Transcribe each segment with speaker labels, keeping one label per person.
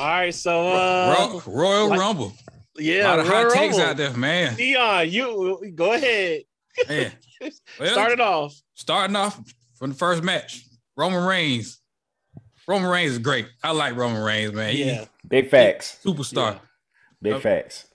Speaker 1: All right, so uh,
Speaker 2: Ro- Royal
Speaker 1: like-
Speaker 2: Rumble.
Speaker 1: yeah,
Speaker 2: a lot of
Speaker 1: Royal
Speaker 2: hot takes
Speaker 1: Rumble.
Speaker 2: out there, man.
Speaker 1: Dion, you go ahead.
Speaker 2: man. Well,
Speaker 1: Start it off.
Speaker 2: starting off from the first match, Roman Reigns. Roman Reigns is great. I like Roman Reigns, man. He-
Speaker 1: Yeah,
Speaker 3: Big facts.
Speaker 2: superstar.
Speaker 1: Yeah.
Speaker 3: Big
Speaker 2: Uh,
Speaker 3: facts.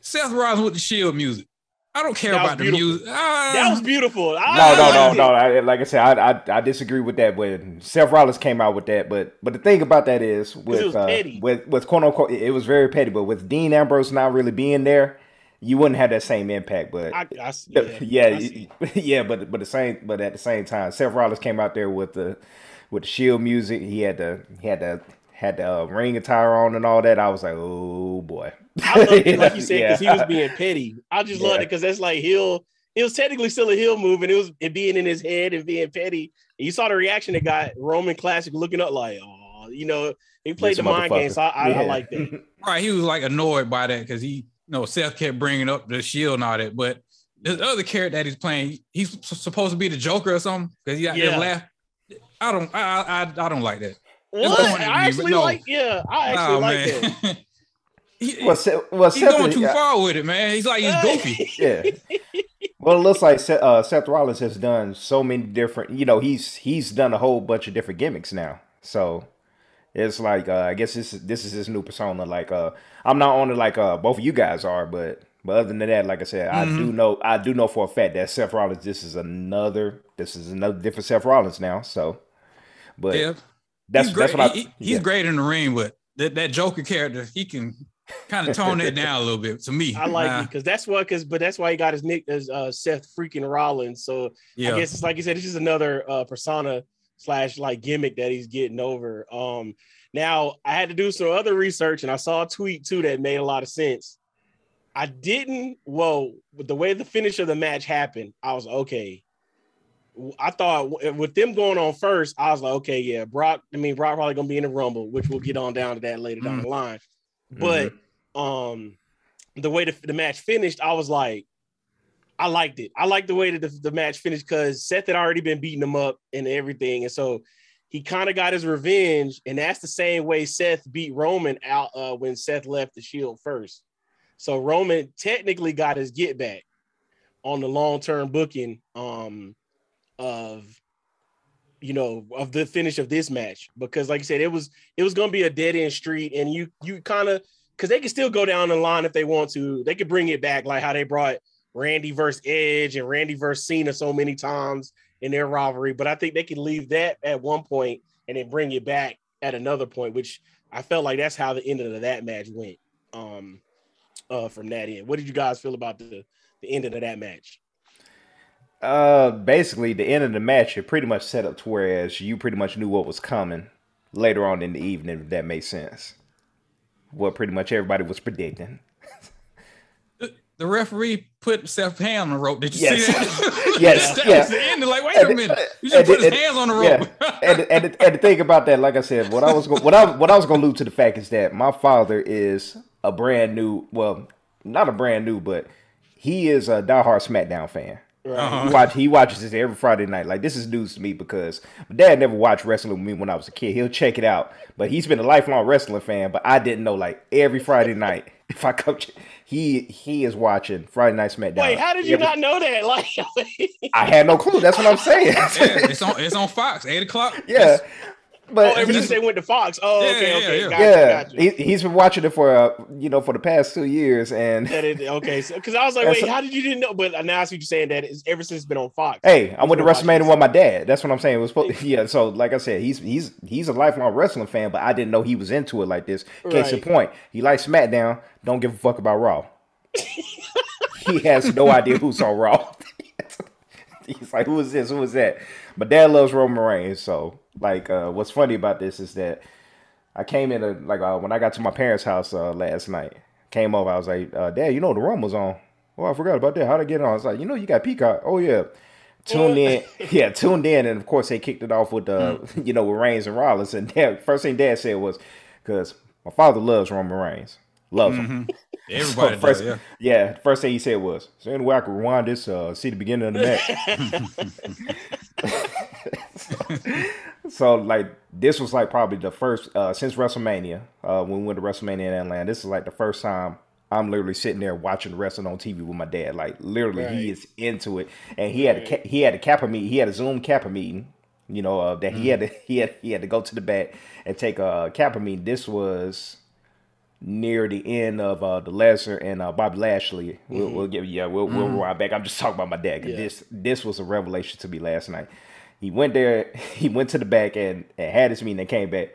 Speaker 2: Seth Rollins with the Shield music. I don't care
Speaker 1: That was
Speaker 2: about the music. Ah,
Speaker 1: that was beautiful. I
Speaker 3: No, no, no, no. I, like I said, I, I I disagree with that. When Seth Rollins came out with that, but but the thing about that is with
Speaker 1: was
Speaker 3: uh,
Speaker 1: petty.
Speaker 3: with with quote unquote, it was very petty. But with Dean Ambrose not really being there, you wouldn't have that same impact. But
Speaker 1: I, I,
Speaker 3: yeah,
Speaker 1: yeah,
Speaker 3: yeah,
Speaker 1: I
Speaker 3: yeah, but but the same, but at the same time, Seth Rollins came out there with the with the Shield music. He had the he had the had the uh, ring attire on and all that. I was like, oh boy.
Speaker 1: I loved it, like you said, because he was being petty. I just
Speaker 3: Yeah.
Speaker 1: loved it because that's like heel. It was technically still a heel move, and it was it being in his head and being petty. And you saw the reaction that got Roman Classic looking up like, oh, you know, he played the mind game. So I, I, I like that.
Speaker 2: right. He was like annoyed by that because he, you know, Seth kept bringing up the Shield and all that. But this other character that he's playing, he's supposed to be the Joker or something because he got
Speaker 1: Yeah.
Speaker 2: there laugh. I don't, I, I, I don't like that.
Speaker 1: What?
Speaker 2: funny to me,
Speaker 1: I actually
Speaker 2: no.
Speaker 1: like, yeah, I actually
Speaker 2: Nah,
Speaker 1: like that.
Speaker 2: man. he,
Speaker 3: Well, Seth, well,
Speaker 2: he's
Speaker 3: Seth
Speaker 2: going too
Speaker 3: yeah.
Speaker 2: far with it, man. He's like he's goofy.
Speaker 3: yeah. Well, it looks like Seth, uh, Seth Rollins has done so many different. You know, he's he's done a whole bunch of different gimmicks now. So it's like uh, I guess this is this is his new persona. Like uh, I'm not on it like uh, both of you guys are, but but other than that, like I said, I
Speaker 2: Mm-hmm.
Speaker 3: do know I do know for a fact that Seth Rollins. This is another. This is another different Seth Rollins now. So, but
Speaker 2: Yeah,
Speaker 3: that's
Speaker 2: he's great.
Speaker 3: that's what I.
Speaker 2: He- he- he's
Speaker 3: yeah.
Speaker 2: great in the ring, but that, that Joker character, he can kind of tone it down a little bit. To me,
Speaker 1: I like
Speaker 2: Nah,
Speaker 1: it because that's what, because but that's why he got his nick as uh, Seth freaking Rollins. So
Speaker 2: Yeah,
Speaker 1: I guess it's like you said, it's just another uh, persona slash like gimmick that he's getting over. Um, now I had to do some other research and I saw a tweet too that made a lot of sense. I didn't, well, with the way the finish of the match happened, I was okay. I thought with them going on first, I was like, okay, yeah, Brock. I mean, Brock probably gonna be in the Rumble, which we'll get on down to that later down the line. But um, the way the, the match finished, I was like, I liked it. I liked the way that the, the match finished because Seth had already been beating him up and everything, and so he kind of got his revenge. And that's the same way Seth beat Roman out uh, when Seth left the Shield first. So Roman technically got his get back on the long term booking um, of you know of the finish of this match. Because like I said it was it was going to be a dead end street and you you kind of because they can still go down the line if they want to. They could bring it back like how they brought Randy versus Edge and Randy versus Cena so many times in their rivalry. But I think they can leave that at one point and then bring it back at another point which I felt like that's how the end of that match went um uh from that end. What did you guys feel about the the end of that match
Speaker 3: Uh, basically, the end of the match it pretty much set up to whereas you pretty much knew what was coming later on in the evening. If that makes sense, what pretty much everybody was predicting.
Speaker 2: the referee put Seth's hand on the rope. Did you
Speaker 3: Yes.
Speaker 2: see that?
Speaker 3: Yes,
Speaker 2: that
Speaker 3: yeah.
Speaker 2: the ending. Like, wait
Speaker 3: And
Speaker 2: a minute, you
Speaker 3: and
Speaker 2: just put his
Speaker 3: and-
Speaker 2: hands on the
Speaker 3: yeah.
Speaker 2: rope.
Speaker 3: and, and and the thing about that, like I said, what I was go- what I what I was gonna allude to the fact is that my father is a brand new, well, not a brand new, but he is a diehard SmackDown fan.
Speaker 2: Uh-huh.
Speaker 3: He watch he watches this every Friday night. Like this is news to me because my dad never watched wrestling with me when I was a kid. He'll check it out, but he's been a lifelong wrestling fan. But I didn't know like every Friday night if I come, he he is watching Friday Night SmackDown.
Speaker 1: wait how did you
Speaker 3: Every-
Speaker 1: not know that like
Speaker 3: I had no clue. That's what I'm saying.
Speaker 2: Yeah, it's on it's on Fox, eight o'clock.
Speaker 3: yeah, but
Speaker 1: oh ever since they went to Fox oh
Speaker 2: Yeah,
Speaker 1: okay
Speaker 2: yeah,
Speaker 1: okay
Speaker 2: yeah.
Speaker 1: Gotcha,
Speaker 3: yeah,
Speaker 1: gotcha.
Speaker 3: he, he's been watching it for uh, you know for the past two years, and
Speaker 1: That it, okay, so because I was like, wait,
Speaker 3: so-
Speaker 1: how did you didn't know? But now I see what you're saying that it's ever since it's been on Fox.
Speaker 3: hey, I went to
Speaker 1: been watching
Speaker 3: WrestleMania with my dad. That's what I'm saying. It was supposed, yeah. So like I said, he's he's he's a lifelong wrestling fan, but I didn't know he was into it like this. Case in point, he likes SmackDown. Don't give a fuck about Raw. he has no idea who's on Raw. he's like, who is this? Who is that? My dad loves Roman Reigns, so like, uh, what's funny about this is that I came in a, like uh, when I got to my parents' house uh, last night. Came over, I was like, uh, "Dad, you know the room was on." Oh, I forgot about that. How'd I get on? I was like, "You know, you got Peacock." Oh yeah, tuned in. Yeah, tuned in, and of course they kicked it off with uh, you know, with Reigns and Rollins. And dad, first thing Dad said was, "Cause my father loves Roman Reigns, loves him."
Speaker 2: Everybody
Speaker 3: So first,
Speaker 2: does, yeah.
Speaker 3: yeah, first thing he said was, "Is there any way I can rewind this? Uh, see the beginning of the match." So like this was like probably the first uh since WrestleMania, uh when we went to WrestleMania in Atlanta. This is like the first time I'm literally sitting there watching wrestling on TV with my dad. Like literally,
Speaker 1: Right.
Speaker 3: he is into it, and he had a he had a Kappa meeting. He had a Zoom Kappa meeting. You know uh, that he had to he had he had to go to the back and take a Kappa meeting. This was near the end of uh, the Lesnar and uh, Bobby Lashley. We'll, we'll give yeah we'll we'll rewind back. I'm just talking about my dad
Speaker 1: Yeah.
Speaker 3: this this was a revelation to me last night. He went there. He went to the back and, and had his meeting and came back.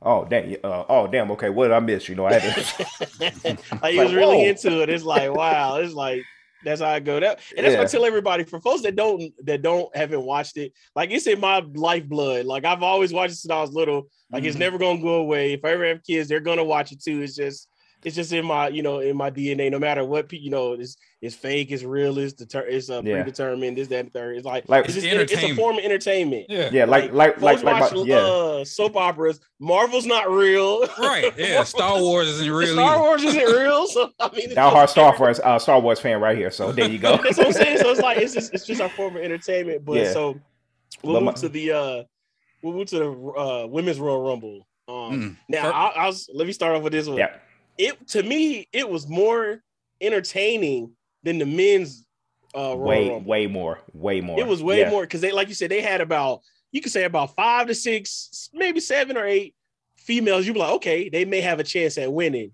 Speaker 3: Oh damn! Uh, oh damn! Okay, what did I miss? You know, I had to.
Speaker 1: like he
Speaker 3: Like,
Speaker 1: was really
Speaker 3: whoa.
Speaker 1: into it. It's like wow, it's like that's how I go. That and that's what I tell everybody for folks that don't that don't haven't watched it. Like it's in my lifeblood. Like I've always watched it since I was little. Like it's
Speaker 3: Mhm.
Speaker 1: never gonna go away. If I ever have kids, they're gonna watch it too. It's just it's just in my you know in my DNA. No matter what you know, it's it's fake, it's real, it's deter- it's uh,
Speaker 3: Yeah.
Speaker 1: predetermined. This that and third. It's like,
Speaker 3: Like-
Speaker 1: it's just
Speaker 2: It's
Speaker 1: it's a form of entertainment.
Speaker 2: Yeah.
Speaker 3: yeah, like like like like,
Speaker 1: watch
Speaker 3: my- yeah.
Speaker 1: uh, soap operas. Marvel's not real.
Speaker 2: Right. Yeah. Star Wars isn't real.
Speaker 1: Star
Speaker 2: either.
Speaker 1: Wars isn't real. So I mean, it's
Speaker 3: Down hard Star Wars uh, Star Wars fan right here. So there you go.
Speaker 1: That's what I'm saying. So it's like it's just it's just our form of entertainment. But
Speaker 3: Yeah.
Speaker 1: so we'll
Speaker 3: But
Speaker 1: move
Speaker 3: my-
Speaker 1: to the uh we'll move to the uh women's Royal Rumble. Um
Speaker 2: Mm.
Speaker 1: now
Speaker 2: Fir-
Speaker 1: I, I was let me start off with this one.
Speaker 3: yeah,
Speaker 1: It to me it was more entertaining than the men's uh
Speaker 3: way
Speaker 1: Rumble.
Speaker 3: way more, way more.
Speaker 1: It was way
Speaker 3: Yeah.
Speaker 1: more because they like you said they had about you could say about five to six, maybe seven or eight females. you'd be like, okay, they may have a chance at winning.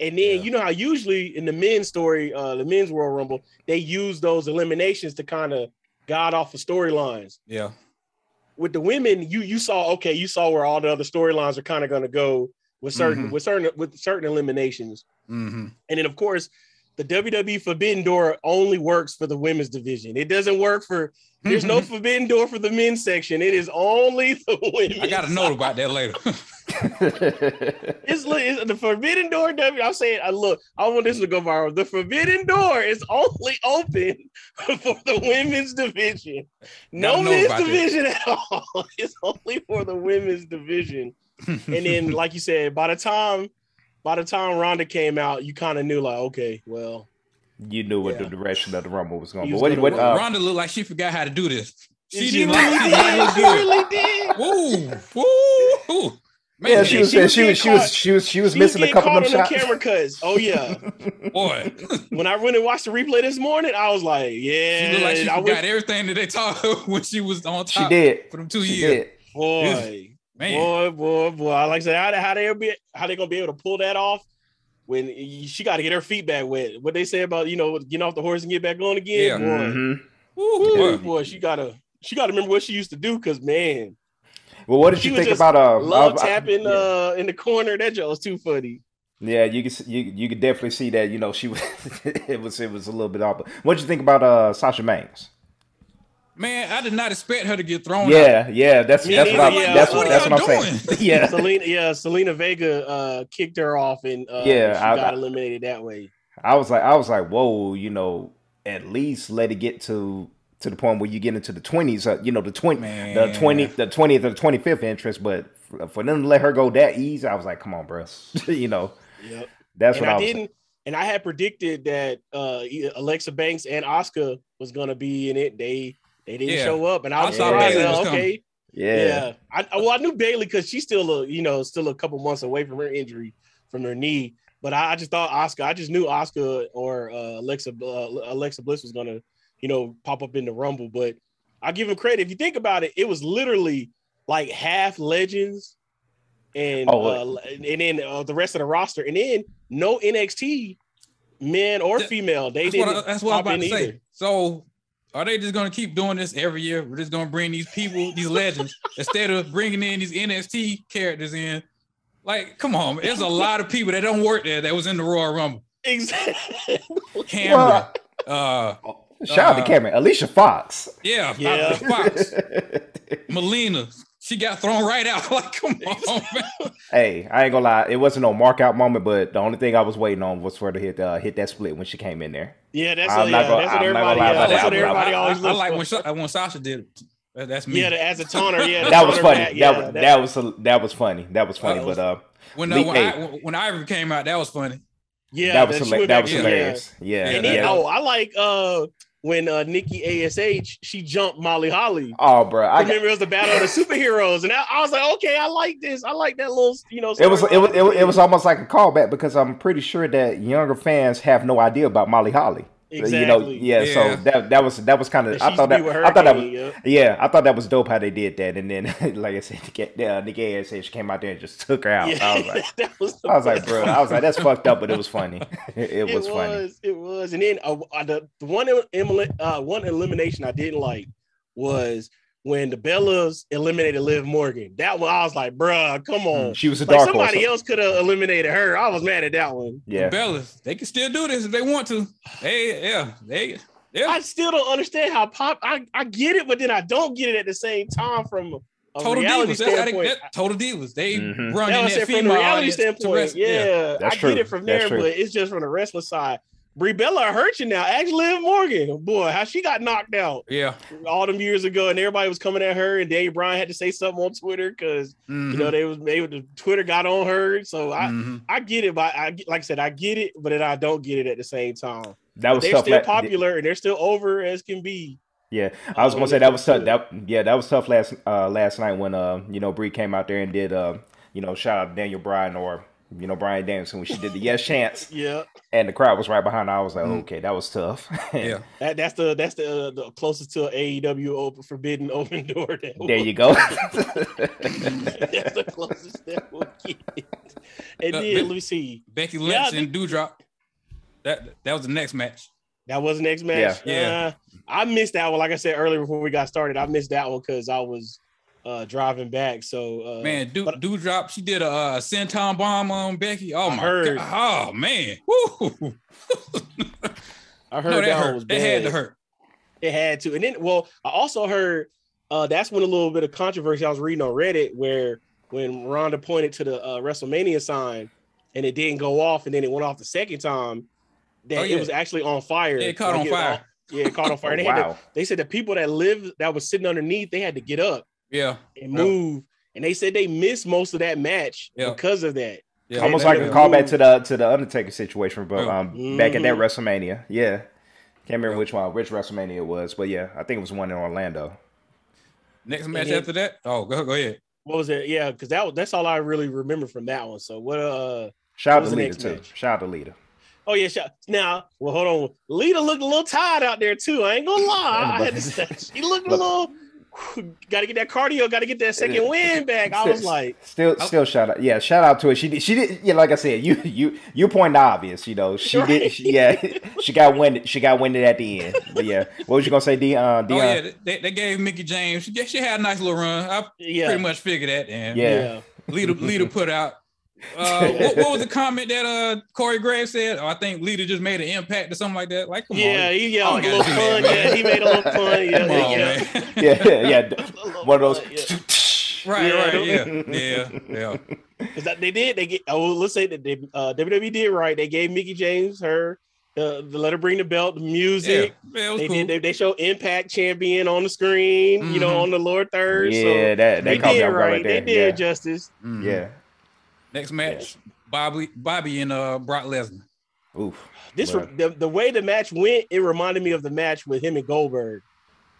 Speaker 1: And then
Speaker 2: Yeah.
Speaker 1: you know how usually in the men's story, uh, the men's world Rumble, they use those eliminations to kind of guide off of storylines.
Speaker 2: Yeah.
Speaker 1: With the women, you you saw okay, you saw where all the other storylines are kind of going to go with certain
Speaker 2: Mhm.
Speaker 1: with certain with certain eliminations.
Speaker 2: hmm
Speaker 1: And then, of course, the WWE Forbidden Door only works for the women's division. It doesn't work for. There's no Forbidden Door for the men's section. It is only the women.
Speaker 2: I got a note about that later.
Speaker 1: It's, it's the Forbidden Door. W. I'm saying, I look. I want this to go viral. The Forbidden Door is only open for the women's division. No men's
Speaker 2: about that.
Speaker 1: division at all. It's only for the women's division. And then, like you said, by the time, by the time Ronda came out, you kind of knew, like, okay, well,
Speaker 3: you knew what
Speaker 1: Yeah.
Speaker 3: the direction of the rumble was going.
Speaker 1: He
Speaker 3: But
Speaker 1: was
Speaker 3: what what uh,
Speaker 2: Ronda looked like she forgot how to do this. She,
Speaker 1: She
Speaker 2: didn't
Speaker 1: really
Speaker 2: look, she
Speaker 1: did.
Speaker 2: didn't look
Speaker 1: She really did.
Speaker 2: Woo, woo, woo. Man,
Speaker 3: yeah, she was
Speaker 1: she was
Speaker 3: she was she was
Speaker 1: caught-
Speaker 3: she was she was
Speaker 1: She
Speaker 3: missing a couple of them shots.
Speaker 1: camera cuts. Oh yeah.
Speaker 2: boy,
Speaker 1: when I went and watched the replay this morning, I was like, yeah,
Speaker 2: she looked like she
Speaker 1: I
Speaker 2: forgot
Speaker 1: went,
Speaker 2: everything that they taught her when she was on top.
Speaker 3: She did.
Speaker 2: for them two
Speaker 3: She
Speaker 2: years.
Speaker 3: did.
Speaker 1: boy,
Speaker 2: Man,
Speaker 1: boy, boy, boy. I like I said, how, how they be how they gonna be able to pull that off when she got to get her feet back wet. What they say about you know getting off the horse and get back on again.
Speaker 2: Yeah.
Speaker 1: Boy,
Speaker 3: Mhm.
Speaker 2: Woo,
Speaker 1: boy,
Speaker 2: boy.
Speaker 1: boy, she gotta she gotta remember what she used to do because man,
Speaker 3: Well, what did
Speaker 1: She
Speaker 3: you think about uh,
Speaker 1: love
Speaker 3: uh,
Speaker 1: tapping
Speaker 3: yeah.
Speaker 1: uh in the corner. That joke was too funny.
Speaker 3: Yeah, you can you you could definitely see that. You know, she was it was it was a little bit off. What did you think about uh Sasha Banks?
Speaker 2: Man, I did not expect her to get thrown out.
Speaker 3: Yeah, yeah, that's
Speaker 1: Me
Speaker 3: that's what
Speaker 1: neither,
Speaker 3: I,
Speaker 1: yeah.
Speaker 3: that's
Speaker 1: What
Speaker 3: what
Speaker 1: are
Speaker 3: that's
Speaker 2: y'all
Speaker 3: what I'm saying. yeah,
Speaker 1: Zelina, yeah, Zelina Vega uh kicked her off and uh,
Speaker 3: Yeah,
Speaker 1: she
Speaker 3: I-
Speaker 1: got
Speaker 3: I-
Speaker 1: eliminated that way.
Speaker 3: I was like I was like, whoa, you know, at least let it get to to the point where you get into the twenties, uh, you know, the twenty, the twenty, the twentieth or the twenty fifth interest. But for, for them to let her go that easy, I was like, come on, bro, you know,
Speaker 1: Yep.
Speaker 3: that's
Speaker 1: and
Speaker 3: what I,
Speaker 1: I,
Speaker 3: was.
Speaker 1: didn't. And I had predicted that uh Alexa Banks and Asuka was gonna be in it. They they didn't
Speaker 2: Yeah.
Speaker 1: show up, and I
Speaker 2: I
Speaker 1: was
Speaker 3: thought
Speaker 1: surprised.
Speaker 3: Bayley
Speaker 1: uh, okay,
Speaker 3: Yeah,
Speaker 1: yeah. I, I- well, I knew Bayley because she's still a you know still a couple months away from her injury from her knee. But I, I just thought Asuka. I just knew Asuka or uh, Alexa uh, Alexa Bliss was gonna you know pop up in the Rumble. But I give him credit. If you think about it, it was literally like half legends. And
Speaker 3: Oh,
Speaker 1: uh, and then uh, the rest of the roster, and then no NXT men or female. They
Speaker 2: That's
Speaker 1: didn't.
Speaker 2: what, I, that's what I'm about
Speaker 1: in
Speaker 2: to say.
Speaker 1: either.
Speaker 2: So, are they just gonna keep doing this every year? We're just gonna bring these people, these legends, instead of bringing in these NXT characters in. Like, come on, there's a lot of people that don't work there that was in the Royal Rumble.
Speaker 1: Exactly.
Speaker 2: Cameron, uh,
Speaker 3: Shout out to
Speaker 2: Uh,
Speaker 3: Cameron, Alicia Fox.
Speaker 2: yeah,
Speaker 1: Yeah.
Speaker 2: Fox, Melina, she got thrown right out. Like, come on, man.
Speaker 3: Hey, I ain't gonna lie, it wasn't no mark out moment, but the only thing I was waiting on was for her to hit uh, hit that split when she came in there.
Speaker 1: Yeah, that's,
Speaker 3: I'm
Speaker 1: a,
Speaker 3: not
Speaker 1: yeah,
Speaker 3: gonna-
Speaker 1: that's what
Speaker 3: I'm not
Speaker 1: everybody. Yeah,
Speaker 3: about
Speaker 1: that's
Speaker 3: that.
Speaker 1: what
Speaker 3: I'm-
Speaker 1: everybody
Speaker 2: I,
Speaker 1: always
Speaker 2: I
Speaker 1: looks
Speaker 2: like when, Sa- when Sasha did it. That's me.
Speaker 1: Yeah, the- as a toner. Yeah, the
Speaker 3: That was funny.
Speaker 1: back, yeah,
Speaker 3: that, that was that was funny. That was funny.
Speaker 2: Uh,
Speaker 3: but uh,
Speaker 2: when uh, when,
Speaker 3: hey.
Speaker 2: I, when Ivory came out, that was funny.
Speaker 1: yeah,
Speaker 3: that was
Speaker 1: she
Speaker 3: hila- that was
Speaker 1: to-
Speaker 2: yeah.
Speaker 3: hilarious. Yeah,
Speaker 1: And
Speaker 2: Yeah,
Speaker 1: then,
Speaker 3: yeah.
Speaker 1: oh, I like uh when uh, Nikki Ash she jumped Molly Holly.
Speaker 3: Oh, bro, I
Speaker 1: remember it was the battle of the superheroes, and I, I, was like, okay, I like this. I like that little, you know.
Speaker 3: It was it was, it was it was almost like a callback because I'm pretty sure that younger fans have no idea about Molly Holly.
Speaker 1: Exactly.
Speaker 3: You know, yeah, yeah, So that that was that was kind of. I thought that I thought that was yeah. yeah. I thought that was dope how they did that, and then like I said, the uh, Nikki said she came out there and just took her out. Yeah, I was like, was I was like, bro, I was like, that's fucked up, but it was funny. it,
Speaker 1: it
Speaker 3: was,
Speaker 1: was
Speaker 3: funny.
Speaker 1: It was, and then uh, the, the one uh, one elimination I didn't like was when the Bellas eliminated Liv Morgan. That one, I was like, bruh, come on.
Speaker 3: She was a
Speaker 1: like
Speaker 3: dark
Speaker 1: Somebody
Speaker 3: horse.
Speaker 1: else could have eliminated her. I was mad at that one.
Speaker 3: Yeah.
Speaker 2: The Bellas, they can still do this if they want to. Hey, yeah, they. Yeah.
Speaker 1: I still don't understand how pop. I, I get it, but then I don't get it at the same time from a
Speaker 2: total
Speaker 1: reality
Speaker 2: divas.
Speaker 1: standpoint.
Speaker 2: That's that, total divas. They
Speaker 3: Mhm.
Speaker 2: run
Speaker 1: That
Speaker 2: in that
Speaker 1: it from the
Speaker 2: female
Speaker 1: reality
Speaker 2: audience to
Speaker 1: standpoint.
Speaker 2: rest-
Speaker 1: yeah,
Speaker 3: That's
Speaker 1: I
Speaker 3: true.
Speaker 1: get it from
Speaker 3: That's
Speaker 1: there,
Speaker 3: true.
Speaker 1: but it's just from the wrestler side. Brie Bella hurt you now. Ask Liv Morgan, boy, how she got knocked out
Speaker 2: yeah.
Speaker 1: all them years ago, and everybody was coming at her, and Daniel Bryan had to say something on Twitter because
Speaker 2: Mhm.
Speaker 1: you know they was maybe the Twitter got on her. So I
Speaker 2: Mhm.
Speaker 1: I get it, but I like I said, I get it, but then I don't get it at the same time.
Speaker 3: That was
Speaker 1: They're
Speaker 3: tough.
Speaker 1: still
Speaker 3: la-
Speaker 1: popular and they're still over as can be.
Speaker 3: Yeah, I was gonna say that was tough. That yeah, that was tough last uh last night when uh you know Brie came out there and did uh you know shout out to Daniel Bryan or you know Brian Danielson when she did the yes chance
Speaker 1: Yeah,
Speaker 3: and the crowd was right behind her. I was like,
Speaker 2: Mhm.
Speaker 3: okay, that was tough.
Speaker 2: Yeah.
Speaker 1: that, that's the that's the, uh, the closest to AEW open forbidden open door. That
Speaker 3: there you go.
Speaker 1: that's the closest that we'll get. And
Speaker 2: Uh,
Speaker 1: then
Speaker 2: but-
Speaker 1: let me see.
Speaker 2: Becky Lynch
Speaker 1: I think-
Speaker 2: and Doudrop. That that was the next match.
Speaker 1: That was the next match.
Speaker 2: Yeah. Yeah.
Speaker 1: Uh, I missed that one. Like I said earlier before we got started, I missed that one because I was uh, driving back. So uh,
Speaker 2: Man, Dew,
Speaker 1: but-
Speaker 2: Doudrop, she did a uh, senton bomb on Becky. Oh
Speaker 1: I
Speaker 2: my
Speaker 1: heard.
Speaker 2: god. Oh man. Woo.
Speaker 1: I heard
Speaker 2: No, that
Speaker 1: that one
Speaker 2: hurt.
Speaker 1: was
Speaker 2: That
Speaker 1: bad.
Speaker 2: had to hurt.
Speaker 1: It had to. And then, well, I also heard uh, that's when a little bit of controversy I was reading on Reddit where when Ronda pointed to the uh, WrestleMania sign and it didn't go off, and then it went off the second time, that
Speaker 2: Oh, yeah.
Speaker 1: it was actually on fire.
Speaker 2: Yeah, it caught on
Speaker 1: Like,
Speaker 2: fire.
Speaker 1: yeah, it caught on fire.
Speaker 3: Oh,
Speaker 1: they, had to-
Speaker 3: wow.
Speaker 1: they said the people that lived that was sitting underneath, they had to get up
Speaker 2: Yeah.
Speaker 1: and
Speaker 2: Yeah.
Speaker 1: move. And they said they missed most of that match
Speaker 2: Yeah.
Speaker 1: because of that.
Speaker 2: Yeah.
Speaker 3: Almost like a
Speaker 1: it
Speaker 3: callback to the to the Undertaker situation, but
Speaker 2: Yeah.
Speaker 3: um back in that
Speaker 1: Mhm.
Speaker 3: WrestleMania. Yeah, can't remember
Speaker 2: Yeah.
Speaker 3: which one, which WrestleMania it was, but yeah, I think it was one in Orlando.
Speaker 2: Next match
Speaker 1: then-
Speaker 2: after that. Oh, go go ahead.
Speaker 1: What was it? Yeah, because that was that's all I really remember from that one. So what uh
Speaker 3: Shout out
Speaker 1: What was
Speaker 3: to
Speaker 1: the
Speaker 3: Lita too.
Speaker 1: match?
Speaker 3: Shout out to Lita.
Speaker 1: Oh yeah, shot. Now, well, hold on. Lita looked a little tired out there too. I ain't gonna lie. I had to say, she looked a little. Got to get that cardio. Got to get that second win back. I was like,
Speaker 3: Still, still shout out. Yeah, shout out to her. She did. She did. Yeah, like I said, you, you, you point obvious. You know, she
Speaker 1: Right.
Speaker 3: did. She, yeah, she got winded. She got winded at the end. But yeah, what was you gonna say, Dion? Uh,
Speaker 2: Oh yeah, they, they gave Mickie James. She, she had a nice little run. I
Speaker 1: yeah,
Speaker 2: pretty much figured that. And
Speaker 3: Yeah.
Speaker 1: yeah.
Speaker 2: Lita, Lita put out. Uh, what, what was the comment that uh Corey Graves said? Oh, I think Lita just made an impact or something like that. Like, come
Speaker 1: Yeah,
Speaker 2: on,
Speaker 1: he yeah, a little
Speaker 2: do that,
Speaker 1: fun.
Speaker 2: man.
Speaker 1: Yeah, he made a little fun. Yeah,
Speaker 2: come on,
Speaker 1: yeah.
Speaker 2: man.
Speaker 3: yeah, yeah.
Speaker 1: A
Speaker 3: One of those.
Speaker 1: yeah.
Speaker 2: right,
Speaker 1: Yeah,
Speaker 2: right, yeah,
Speaker 1: don't-
Speaker 2: yeah, yeah.
Speaker 1: Because that they did. They get. Oh, let's say that they uh, WWE did right. They gave Mickie James her uh, the let her bring the belt, the music.
Speaker 2: yeah,
Speaker 1: They
Speaker 2: cool.
Speaker 1: did. They, they show Impact Champion on the screen. You know,
Speaker 2: Mhm.
Speaker 1: on the Lord third.
Speaker 3: Yeah,
Speaker 1: so
Speaker 3: that that
Speaker 1: they did
Speaker 3: off
Speaker 1: right.
Speaker 3: right
Speaker 1: They did
Speaker 3: Yeah.
Speaker 1: justice.
Speaker 2: Mhm.
Speaker 3: yeah.
Speaker 2: Next match, Bobby, Bobby and uh Brock Lesnar.
Speaker 3: Oof.
Speaker 1: This
Speaker 3: Well.
Speaker 1: the, the way the match went, it reminded me of the match with him and Goldberg.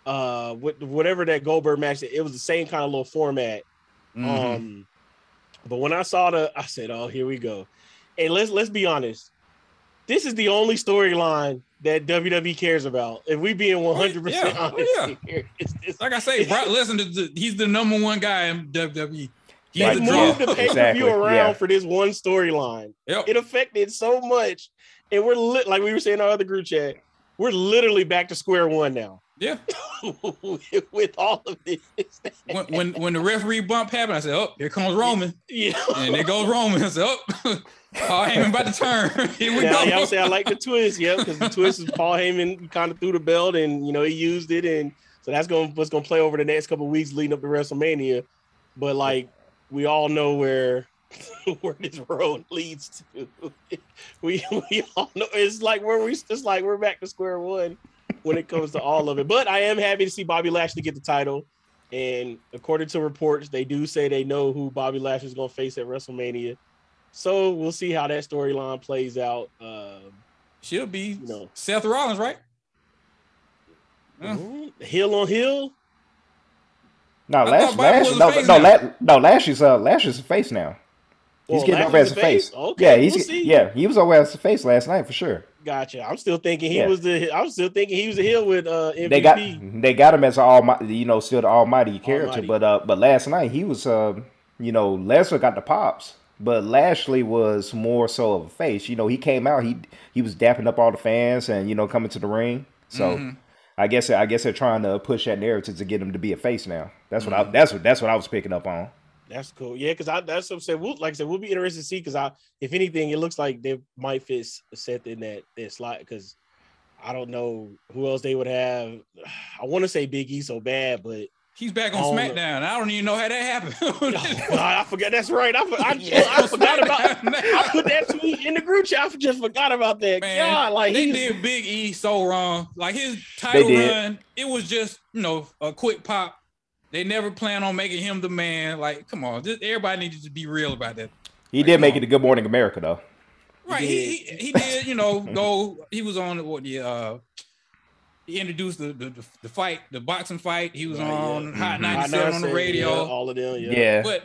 Speaker 1: Uh, with whatever that Goldberg match, it was the same kind of little format.
Speaker 2: Mhm.
Speaker 1: Um, but when I saw the, I said, "Oh, here we go." And let's let's be honest, this is the only storyline that WWE cares about. If we being one hundred percent
Speaker 2: Yeah, oh,
Speaker 1: honest,
Speaker 2: yeah.
Speaker 1: here, it's, it's,
Speaker 2: like I say, Brock Lesnar, he's the number one guy in WWE. He's
Speaker 3: Right.
Speaker 2: the
Speaker 1: they
Speaker 2: draw.
Speaker 1: moved the pay per
Speaker 3: Exactly,
Speaker 1: view around
Speaker 3: yeah.
Speaker 1: for this one storyline.
Speaker 2: Yep.
Speaker 1: It affected so much, and we're lit like we were saying in our other group chat. We're literally back to square one now
Speaker 2: Yeah.
Speaker 1: with, all of this.
Speaker 2: When, when when the referee bump happened, I said, "Oh, here comes Roman,"
Speaker 1: Yeah.
Speaker 2: and there goes Roman. I said, "Oh, Paul Heyman about to turn. Here we
Speaker 1: Now,
Speaker 2: go."
Speaker 1: yeah, I'm saying I like the twist, yeah, because the twist is Paul Heyman kind of threw the belt and you know he used it, and so that's going what's going to play over the next couple of weeks leading up to WrestleMania. But like we all know where where this road leads to. We we all know it's like where we it's like we're back to square one when it comes to all of it. But I am happy to see Bobby Lashley get the title. And according to reports, they do say they know who Bobby Lashley is going to face at WrestleMania. So we'll see how that storyline plays out. Um,
Speaker 2: She'll be
Speaker 1: you know,
Speaker 2: Seth Rollins, right?
Speaker 1: Ooh, heel on heel.
Speaker 3: No,
Speaker 2: I
Speaker 3: Lash, no, no,
Speaker 2: now.
Speaker 3: La, no, Lash is uh, Lash is a face now. He's getting
Speaker 1: Lash
Speaker 3: over as
Speaker 1: a
Speaker 3: face.
Speaker 1: face? Okay,
Speaker 3: yeah, he's
Speaker 1: we'll
Speaker 3: yeah, he was over as a face last night for sure.
Speaker 1: Gotcha. I'm still thinking he
Speaker 3: Yeah.
Speaker 1: was the. I'm still thinking he was a heel with uh MVP.
Speaker 3: They got they got him as an almighty, you know, still the almighty character.
Speaker 1: Almighty.
Speaker 3: But uh, but last night he was uh, you know, Lesnar got the pops, but Lashley was more so of a face. You know, he came out, he he was dapping up all the fans and you know coming to the ring. So.
Speaker 2: Mm-hmm.
Speaker 3: I guess I guess they're trying to push that narrative to get him to be a face now. That's what
Speaker 2: Mm-hmm.
Speaker 3: I that's what that's what I was picking up on.
Speaker 1: That's cool. Yeah, because I that's what I'm saying. We'll, like I said, we'll be interested to see because I, if anything, it looks like they might fit Seth in that that slot because I don't know who else they would have. I want to say Big E so bad, but
Speaker 2: He's back on
Speaker 1: Oh, no.
Speaker 2: SmackDown. I don't even know how that happened.
Speaker 1: I, I forgot. That's right. I, I,
Speaker 2: Yeah.
Speaker 1: I forgot about. I put that tweet in the group chat. I just forgot about that.
Speaker 2: Man,
Speaker 1: God, like
Speaker 2: they
Speaker 1: he
Speaker 2: did Big E so wrong. Like his title run, it was just you know a quick pop. They never plan on making him the man. Like, come on, just, everybody needed to be real about that.
Speaker 3: He did make it to Good Morning America though.
Speaker 2: Right? He, he he did. You know, go. He was on what the uh. He introduced the, the the the fight, the boxing fight. He was
Speaker 1: Right, yeah.
Speaker 2: on Hot
Speaker 3: Mhm.
Speaker 2: 97 on the radio.
Speaker 1: yeah, all of them. Yeah.
Speaker 3: Yeah.
Speaker 2: But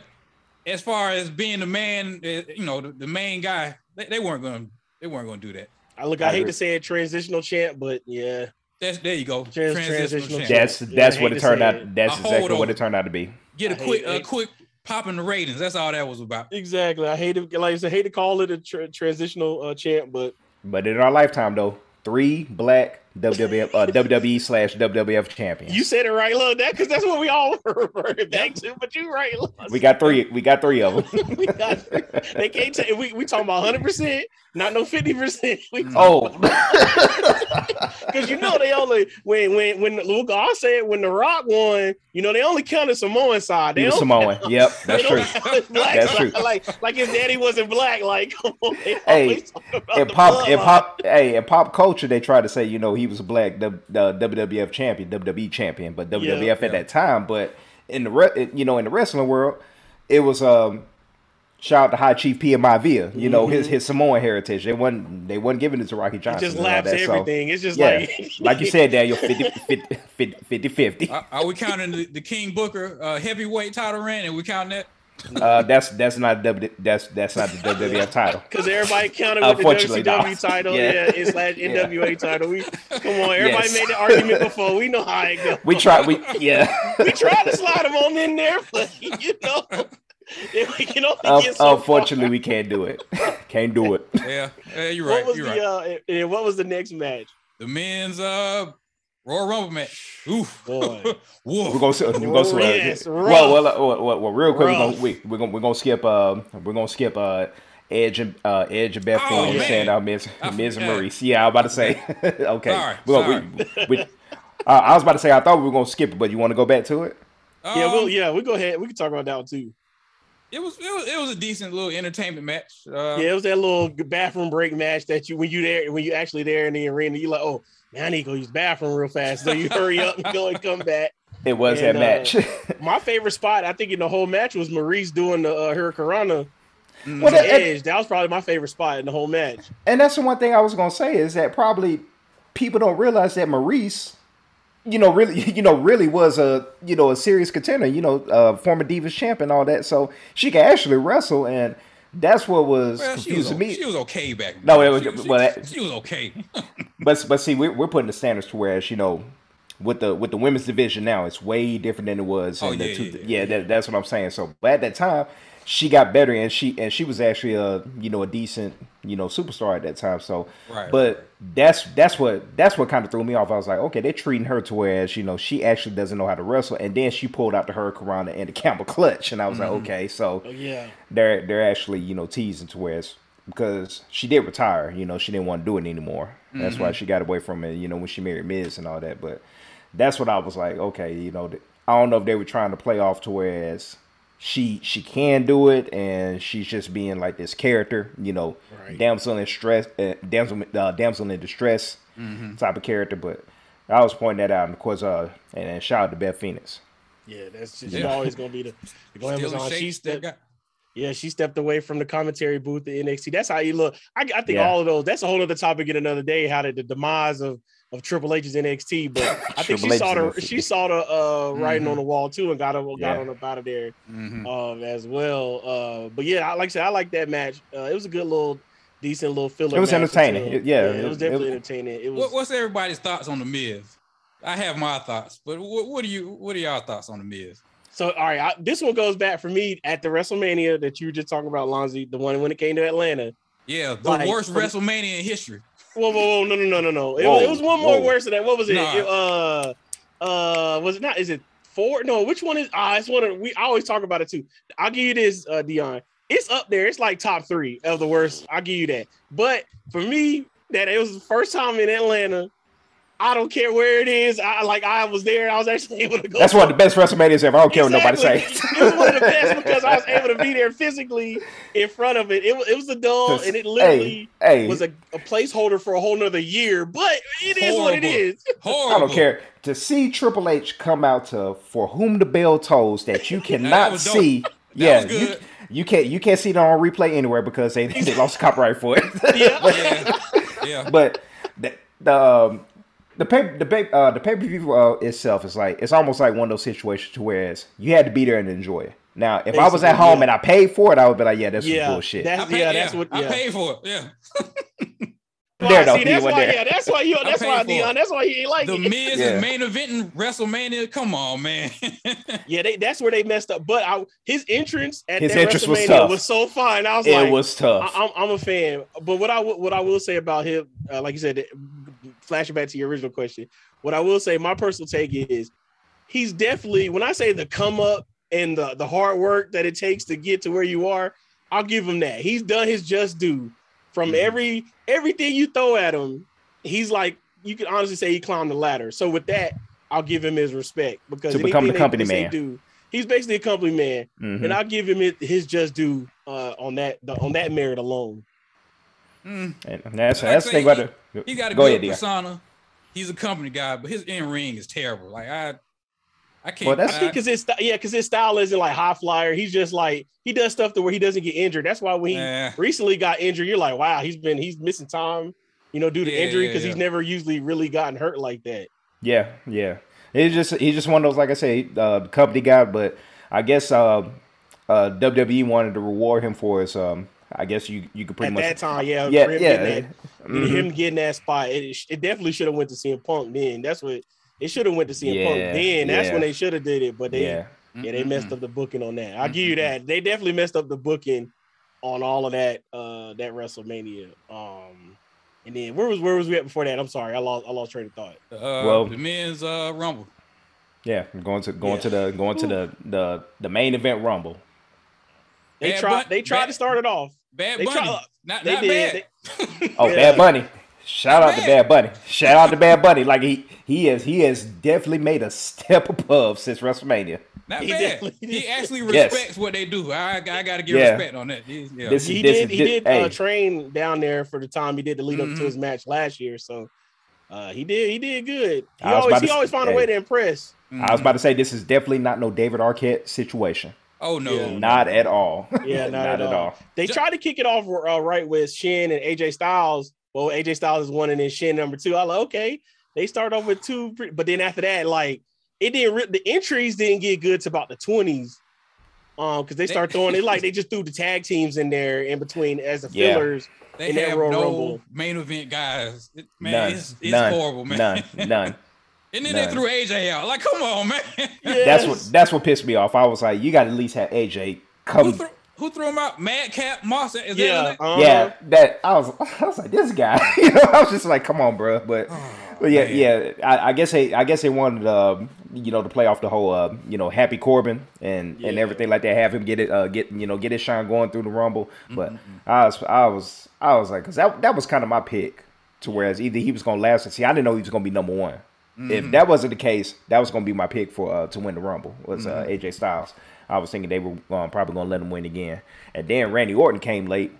Speaker 2: as far as being the man, uh, you know, the, the main guy, they, they weren't going. to They weren't going to do that.
Speaker 1: I look.
Speaker 3: I
Speaker 1: I hate
Speaker 3: agree.
Speaker 1: to say it, transitional champ, but yeah,
Speaker 2: That's there you go.
Speaker 1: Trans-
Speaker 2: Transitional
Speaker 1: transitional
Speaker 2: champ.
Speaker 1: champ.
Speaker 3: That's
Speaker 1: Yeah,
Speaker 3: that's what it turned out.
Speaker 1: it.
Speaker 3: That's
Speaker 2: A
Speaker 3: exactly what it turned out to be.
Speaker 2: Get a
Speaker 1: I
Speaker 2: quick,
Speaker 1: hate
Speaker 2: a quick pop in the ratings. That's all that was about.
Speaker 1: exactly. I hate to like I said, hate to call it a tra- transitional uh, champ, but
Speaker 3: But in our lifetime, though, three black WWF uh, WWE slash WWF champions.
Speaker 1: you said it right, look that because that's what we all referred back to. But you right, look.
Speaker 3: we got three. We got three of them.
Speaker 1: we got they can't take we we talking about hundred percent, not no fifty percent.
Speaker 3: oh,
Speaker 1: because you know they only when when when I'll say it when the Rock won, you know they only counted Samoan side. They
Speaker 3: he was Samoan. Yep, that's true. That's
Speaker 1: side.
Speaker 3: true.
Speaker 1: Like like his daddy wasn't black. Like on,
Speaker 3: Hey,
Speaker 1: always talk about
Speaker 3: In pop, in pop, hey, in pop culture, they try to say you know he was a black the, the WWF champion, WWE champion, but WWF
Speaker 1: Yeah.
Speaker 3: at that time. But in the re- you know in the wrestling world, it was um. Shout out to High Chief Peter Maivia, you know his his Samoan heritage. They wasn't they wasn't giving it to Rocky
Speaker 1: It
Speaker 3: Johnson.
Speaker 1: just
Speaker 3: and
Speaker 1: laps
Speaker 3: that, so-
Speaker 1: everything. it's just
Speaker 3: yeah,
Speaker 1: like
Speaker 3: like you said, Daniel, 50 50 50, 50, 50.
Speaker 2: Are, are we counting the, the King Booker uh, heavyweight title reign? And we counting that?
Speaker 3: Uh, that's that's not W that's that's not the WWF title.
Speaker 1: Because everybody counted with the WCW
Speaker 3: not.
Speaker 1: title,
Speaker 3: Yeah.
Speaker 1: yeah, it's slash NWA title. We come on, everybody
Speaker 3: Yes.
Speaker 1: made the argument before. We know how it goes.
Speaker 3: We tried. We yeah.
Speaker 1: we tried to slide them on in there, but you know, we can only
Speaker 3: Un-
Speaker 1: get so
Speaker 3: unfortunately, we can't do it. Can't do it.
Speaker 2: Yeah, yeah you're right.
Speaker 1: What was
Speaker 2: You're
Speaker 1: the
Speaker 2: right.
Speaker 1: uh, and- and what was the next match?
Speaker 2: the men's uh Royal Rumble match. Oof.
Speaker 1: Boy.
Speaker 2: Woof.
Speaker 3: We're gonna s- we're gonna s- uh,
Speaker 1: Yes,
Speaker 3: well, well, uh, well, well, well, real quick, we're gonna we, we're gonna we're gonna skip uh we're gonna skip uh Edge and uh Edge and Beth
Speaker 2: Oh,
Speaker 3: Phoenix
Speaker 2: man.
Speaker 3: and uh Miz
Speaker 2: I
Speaker 3: Miz and
Speaker 2: forgot.
Speaker 3: Maryse. Yeah, I was about to say. okay,
Speaker 2: Sorry,
Speaker 3: we're gonna, we, we, uh, I was about to say I thought we were gonna skip it, but you want to go back to it?
Speaker 1: yeah,
Speaker 2: Um,
Speaker 1: we'll yeah, we go ahead. We can talk about that one too.
Speaker 2: It was, it was it was a decent little entertainment match. Uh,
Speaker 1: Yeah, it was that little bathroom break match that you when you there when you actually there in the arena, you like, oh man, I need to go use the bathroom real fast. So you hurry up and go and come back.
Speaker 3: It was
Speaker 1: And,
Speaker 3: that match.
Speaker 1: My favorite spot, I think, in the whole match was Maryse doing the uh, hurricanrana
Speaker 2: mm,
Speaker 3: Well,
Speaker 1: to
Speaker 3: that-
Speaker 1: Edge. That was probably my favorite spot in the whole match.
Speaker 3: And that's the one thing I was gonna say is that probably people don't realize that Maryse, you know, really, you know, really was a you know a serious contender. You know, uh, former Divas champ and all that, so she can actually wrestle, and that's what was
Speaker 2: well, she was,
Speaker 3: confusing me.
Speaker 2: she was okay back. then.
Speaker 3: No, it was-
Speaker 2: she, she-
Speaker 3: well, that-
Speaker 2: she was okay.
Speaker 3: But but see, we're, we're putting the standards to whereas you know. With the with the women's division now, it's way different than it was.
Speaker 2: Oh,
Speaker 3: in the
Speaker 2: yeah,
Speaker 3: two,
Speaker 2: yeah,
Speaker 3: yeah,
Speaker 2: yeah.
Speaker 3: That, that's what I'm saying. So, but at that time, she got better, and she and she was actually a you know a decent you know superstar at that time. So,
Speaker 2: Right,
Speaker 3: but that's that's what that's what kind of threw me off. I was like, okay, they're treating her to whereas you know she actually doesn't know how to wrestle, and then she pulled out the Hurricane and the camel Clutch, and I was
Speaker 2: Mm-hmm.
Speaker 3: like, okay, so
Speaker 1: Oh yeah,
Speaker 3: they're they're actually you know teasing to whereas because she did retire, you know, she didn't want to do it anymore. That's
Speaker 2: Mm-hmm.
Speaker 3: why she got away from it, you know, when she married Miz and all that. But that's what I was like, okay, you know, I don't know if they were trying to play off to whereas she she can do it and she's just being like this character, you know,
Speaker 1: Right.
Speaker 3: damsel in stress, uh, damsel uh, damsel in distress
Speaker 2: Mm-hmm.
Speaker 3: type of character. But I was pointing that out, and of course, uh, and, and shout out to Beth Phoenix.
Speaker 1: yeah. That's just
Speaker 2: Yeah.
Speaker 1: always gonna be the, the glam
Speaker 2: Still in
Speaker 1: on.
Speaker 2: shape,
Speaker 1: She's
Speaker 2: still
Speaker 1: the,
Speaker 2: got-
Speaker 1: Yeah, she stepped away from the commentary booth at NXT. That's how you look. I, I think
Speaker 3: Yeah.
Speaker 1: all of those. That's a whole other topic in another day. How did the demise of of Triple H's NXT? But I think she
Speaker 3: Triple
Speaker 1: saw the she saw the uh, writing
Speaker 2: Mhm.
Speaker 1: on the wall too and got on got
Speaker 3: Yeah.
Speaker 1: on up out of there
Speaker 2: Mhm.
Speaker 1: um, as well. Uh, but yeah, I, like I said, I like that match. Uh, it was a good little, decent little filler.
Speaker 3: It was
Speaker 1: match
Speaker 3: entertaining.
Speaker 1: until-
Speaker 3: It- yeah,
Speaker 1: it,
Speaker 3: it-
Speaker 1: was definitely
Speaker 3: it-
Speaker 1: entertaining. It was.
Speaker 2: What, what's everybody's thoughts on the Miz? I have my thoughts, but what, what are you? What are y'all thoughts on the Miz?
Speaker 1: So all right, I, this one goes back for me at the WrestleMania that you were just talking about, Lonzy, the one when it came to Atlanta.
Speaker 2: Yeah, the
Speaker 1: Like,
Speaker 2: worst
Speaker 1: from-
Speaker 2: WrestleMania in history.
Speaker 1: Whoa, whoa, whoa, no, no, no, no, no. It,
Speaker 3: Whoa,
Speaker 1: it was one more
Speaker 3: whoa.
Speaker 1: worse than that. What was it?
Speaker 2: Nah.
Speaker 1: It, uh, uh, was it not? Is it four? No, which one is? Ah, it's one of we. I always talk about it too. I'll give you this, uh, Dion. It's up there. It's like top three of the worst. I'll give you that. But for me, that it was the first time in Atlanta. I don't care where it is. I like I was there. I was actually able to go.
Speaker 3: That's one of the best WrestleManias ever. I don't care what nobody
Speaker 1: Exactly.
Speaker 3: says.
Speaker 1: it was one of the best because I was able to be there physically in front of it. It, was- it was a dome and it literally
Speaker 3: hey, hey,
Speaker 1: was a, a placeholder for a whole nother year, but it is what it
Speaker 2: Horrible.
Speaker 1: is.
Speaker 2: Horrible.
Speaker 3: I don't care to see Triple H come out to "For Whom the Bell Tolls" that you cannot
Speaker 2: was dope.
Speaker 3: see.
Speaker 2: That
Speaker 3: yeah,
Speaker 2: was
Speaker 3: you,
Speaker 2: good.
Speaker 3: you can't you can't see it on replay anywhere because they, they lost copyright for it.
Speaker 1: Yeah.
Speaker 2: Yeah, yeah.
Speaker 3: but the the um, the pay the pay uh, the pay per view uh, itself is like it's almost like one of those situations to whereas you had to be there and enjoy it. Now, if I was at home
Speaker 1: yeah.
Speaker 3: and I paid for it, I would be like, yeah, this is
Speaker 1: Yeah,
Speaker 3: bullshit.
Speaker 1: That's
Speaker 2: paid,
Speaker 1: yeah, that's what.
Speaker 2: I
Speaker 1: Yeah,
Speaker 2: paid for it. Yeah,
Speaker 1: Well,
Speaker 3: There, though,
Speaker 1: see, that's why.
Speaker 3: there.
Speaker 1: Yeah, that's why you. That's why Dion. That's why he ain't like
Speaker 2: the
Speaker 1: it.
Speaker 2: Miz
Speaker 3: Yeah.
Speaker 2: is main eventing WrestleMania. Come on, man.
Speaker 1: Yeah, they, that's where they messed up. But I, his entrance at
Speaker 3: His entrance was
Speaker 1: WrestleMania
Speaker 3: tough.
Speaker 1: was so fine. I was
Speaker 3: it
Speaker 1: like,
Speaker 3: was tough.
Speaker 1: I, I'm, I'm a fan. But what I will- what I will say about him, uh, like you said, flashing back to your original question, what I will say, my personal take is, he's definitely when I say the come up and the the hard work that it takes to get to where you are, I'll give him that. He's done his just due from
Speaker 3: Mhm.
Speaker 1: every everything you throw at him. He's like you can honestly say he climbed the ladder. So with that, I'll give him his respect because
Speaker 3: To become the company man.
Speaker 1: do, he's basically a company man
Speaker 3: Mhm.
Speaker 1: and I'll give him it, his just due uh, on that on that merit alone.
Speaker 2: Mm,
Speaker 3: And that's
Speaker 2: Like
Speaker 3: that's the thing about the.
Speaker 2: he got a
Speaker 3: Go
Speaker 2: good
Speaker 3: ahead, Dion.
Speaker 2: persona. He's a company guy, but his in ring is terrible. Like I, I can't.
Speaker 3: Well, that's
Speaker 1: Because his yeah, because his style isn't like high flyer. He's just like he does stuff to where he doesn't get injured. That's why when he
Speaker 2: Nah.
Speaker 1: recently got injured, you're like, wow, he's been he's missing time, you know, due to
Speaker 2: Yeah,
Speaker 1: injury
Speaker 2: yeah,
Speaker 1: because he's never usually really gotten hurt like that.
Speaker 3: Yeah, yeah. He's just he's just one of those like I say, uh, company guy. But I guess uh, uh, WWE wanted to reward him for his. Um, I guess you you could pretty
Speaker 1: At
Speaker 3: much.
Speaker 1: that time, yeah,
Speaker 3: yeah,
Speaker 1: for him
Speaker 3: yeah.
Speaker 1: getting that,
Speaker 3: Mhm.
Speaker 1: him getting that spot, it, it definitely should have went to CM Punk. Then that's what it should have went to CM Punk.
Speaker 3: Yeah,
Speaker 1: Then that's
Speaker 3: yeah.
Speaker 1: when they should have did it, but they
Speaker 3: Yeah,
Speaker 1: Yeah, they messed up the booking on that. I'll give you that. They definitely messed up the booking on all of that uh that WrestleMania. Um and then where was where was we at before that? I'm sorry, I lost I lost train of thought.
Speaker 2: Uh,
Speaker 3: Well-
Speaker 2: the men's uh, rumble.
Speaker 3: yeah. Going to going
Speaker 1: Yeah.
Speaker 3: to the going to the the the main event rumble.
Speaker 1: They
Speaker 2: Bad
Speaker 1: tried they tried
Speaker 2: Bad-
Speaker 1: to start it off.
Speaker 2: Bad
Speaker 1: They
Speaker 2: Bunny.
Speaker 1: try-
Speaker 2: not
Speaker 1: They
Speaker 2: not
Speaker 1: did.
Speaker 2: bad.
Speaker 3: Oh,
Speaker 1: Yeah.
Speaker 3: Bad Bunny! Shout out to
Speaker 2: Bad.
Speaker 3: Bad Bunny! Shout out to Bad Bunny! Like he he has he has definitely made a step above since WrestleMania.
Speaker 2: Not
Speaker 1: He
Speaker 2: bad. He
Speaker 1: did.
Speaker 2: actually
Speaker 3: Yes.
Speaker 2: respects what they do. I, I got to give
Speaker 3: Yeah.
Speaker 2: respect on that. He- yeah.
Speaker 3: This-
Speaker 1: He
Speaker 3: this
Speaker 1: did
Speaker 3: is-
Speaker 1: he
Speaker 3: this-
Speaker 1: did
Speaker 3: hey.
Speaker 1: uh, train down there for the time he did to lead up
Speaker 2: Mhm.
Speaker 1: to his match last year. So uh he did he did good. He always he
Speaker 3: to
Speaker 1: always
Speaker 3: say-
Speaker 1: found a way to impress.
Speaker 3: I was about to say this is definitely not no David Arquette situation.
Speaker 2: Oh no.
Speaker 1: Yeah.
Speaker 3: Not at all.
Speaker 1: Yeah, not at all. They
Speaker 2: Ju-
Speaker 1: tried to kick it off uh, right with Shin and AJ Styles. Well, AJ Styles is one and then Shin number two. I like okay. They start off with two, but then after that, like it didn't. Re- the entries didn't get good to about the twenties. Um, because they
Speaker 2: They-
Speaker 1: start throwing it like they just threw the tag teams in there in between as the
Speaker 3: Yeah.
Speaker 1: fillers.
Speaker 2: They
Speaker 1: in that
Speaker 2: have
Speaker 1: Royal
Speaker 2: no
Speaker 1: Rumble.
Speaker 2: main event guys. It- man,
Speaker 3: None.
Speaker 2: it's, it's
Speaker 3: none.
Speaker 2: horrible, man.
Speaker 3: None. None.
Speaker 2: and then
Speaker 3: None.
Speaker 2: they threw AJ out. Like, come on, man.
Speaker 3: That's what that's what pissed me off. I was like, you got to at least have AJ
Speaker 2: who,
Speaker 3: come.
Speaker 2: threw, who threw him out? Madcap Moss. Is
Speaker 1: Yeah,
Speaker 2: his name?
Speaker 1: uh-huh.
Speaker 3: Yeah, that I was. I was like, this guy. you know, I was just like, come on, bro. But, but yeah,
Speaker 2: man.
Speaker 3: yeah. I, I guess they, I guess they wanted, uh, you know, to play off the whole, uh, you know, Happy Corbin and and everything like that. Have him get it, uh, get you know, get his shine going through the Rumble. But I was, I was, I was like, because that that was kind of my pick. To whereas either he was gonna last and see, I didn't know he was gonna be number one. If that wasn't the case, that was gonna be my pick for uh, to win the Rumble was uh, AJ Styles. I was thinking they were um, probably gonna let him win again, and then Randy Orton came late.